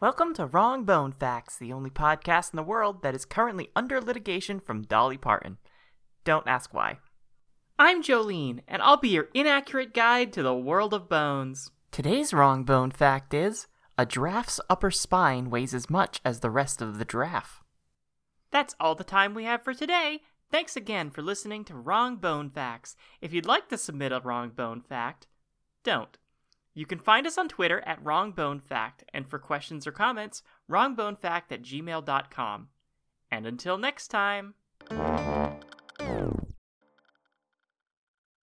Welcome to Wrong Bone Facts, the only podcast in the world that is currently under litigation from Dolly Parton. Don't ask why. I'm Jolene, and I'll be your inaccurate guide to the world of bones. Today's wrong bone fact is a giraffe's upper spine weighs as much as the rest of the giraffe. That's all the time we have for today. Thanks again for listening to Wrong Bone Facts. If you'd like to submit a wrong bone fact, don't. You can find us on Twitter at WrongBoneFact, and for questions or comments, wrongbonefact at gmail.com. And until next time.